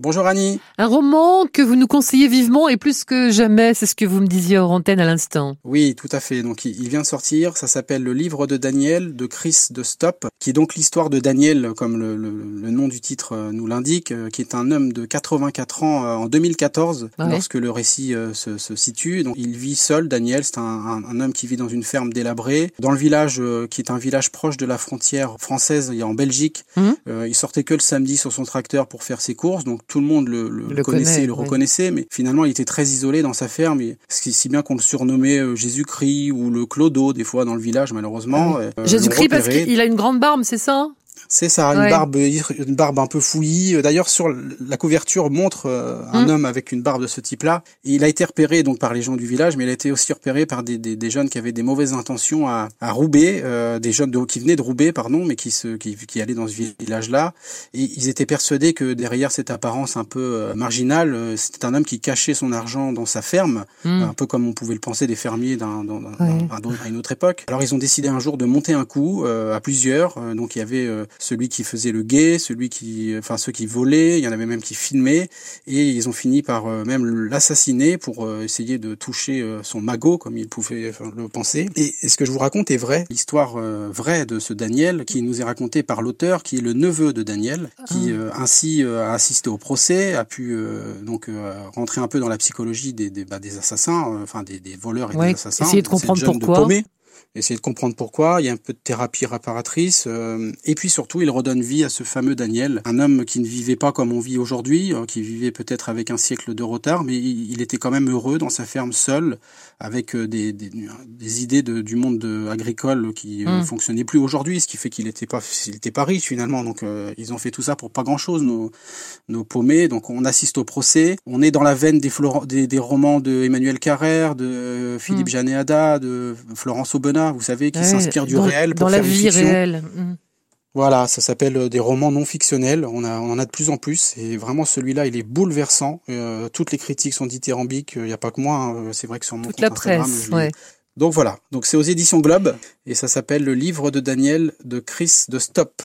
Bonjour Annie. Un roman que vous nous conseillez vivement et plus que jamais, c'est ce que vous me disiez hors antenne à l'instant. Oui, tout à fait. Donc il vient de sortir, ça s'appelle Le livre de Daniel de Chris de Stop, qui est donc l'histoire de Daniel, comme le, nom du titre euh, nous l'indique, euh, qui est un homme de 84 ans euh, en 2014, lorsque le récit se, situe. Donc il vit seul, Daniel, c'est un, homme qui vit dans une ferme délabrée, dans le village qui est un village proche de la frontière française, il y a en Belgique. Mmh. il sortait que le samedi sur son tracteur pour faire ses courses, donc tout le monde le, le, connaissait, le reconnaissait, mais finalement il était très isolé dans sa ferme, et, si bien qu'on le surnommait euh, Jésus-Christ ou le Clodo des fois dans le village malheureusement. Euh, Jésus-Christ parce qu'il a une grande barbe, c'est ça hein? C'est ça, une barbe, une barbe un peu fouillie. D'ailleurs, sur la couverture montre euh, un hum. homme avec une barbe de ce type-là. Il a été repéré donc par les gens du village, mais il a été aussi repéré par des, des, des jeunes qui avaient des mauvaises intentions à, à Roubaix, euh, des jeunes de, qui venaient de Roubaix, pardon, mais qui se, qui, qui allaient dans ce village-là. Et ils étaient persuadés que derrière cette apparence un peu euh, marginale, c'était un homme qui cachait son argent dans sa ferme, hum. un peu comme on pouvait le penser des fermiers d'un, à une autre époque. Alors ils ont décidé un jour de monter un coup à plusieurs. donc il y avait celui qui faisait le guet, celui qui, enfin ceux qui volaient, il y en avait même qui filmaient, et ils ont fini par euh, même l'assassiner pour euh, essayer de toucher euh, son magot comme ils pouvaient le penser. Et, ce que je vous raconte est vrai, l'histoire vraie de ce Daniel qui nous est racontée par l'auteur, qui est le neveu de Daniel, qui ah. ainsi a assisté au procès, a pu donc rentrer un peu dans la psychologie des, des, bah, des assassins, enfin des, des, voleurs et des assassins. Essayer de comprendre pourquoi essayer de comprendre pourquoi. Il y a un peu de thérapie réparatrice. Euh, et puis surtout, il redonne vie à ce fameux Daniel, un homme qui ne vivait pas comme on vit aujourd'hui, euh, qui vivait peut-être avec un siècle de retard, mais il était quand même heureux dans sa ferme seul, avec euh, des, des, des idées de, du monde de, agricole qui ne mm. fonctionnaient plus aujourd'hui, ce qui fait qu'il n'était pas, il était pas riche finalement. Donc ils ont fait tout ça pour pas grand-chose, nos, nos paumés. Donc on assiste au procès. On est dans la veine des, des, des romans de Emmanuel Carrère, de Philippe mm. Janéada, de Florence Vous savez, qui s'inspire du réel pour dans faire la vie réelle. Mm. Voilà, ça s'appelle euh, des romans non fictionnels. On, a, on en a de plus en plus. Et vraiment, celui-là, il est bouleversant. Euh, toutes les critiques sont dithyrambiques. Il n'y a pas que moi. Hein. C'est vrai que sur mon Toute la presse, ouais. Donc voilà. Donc c'est aux éditions Globe. Et ça s'appelle Le livre de Daniel de Chris de Stop.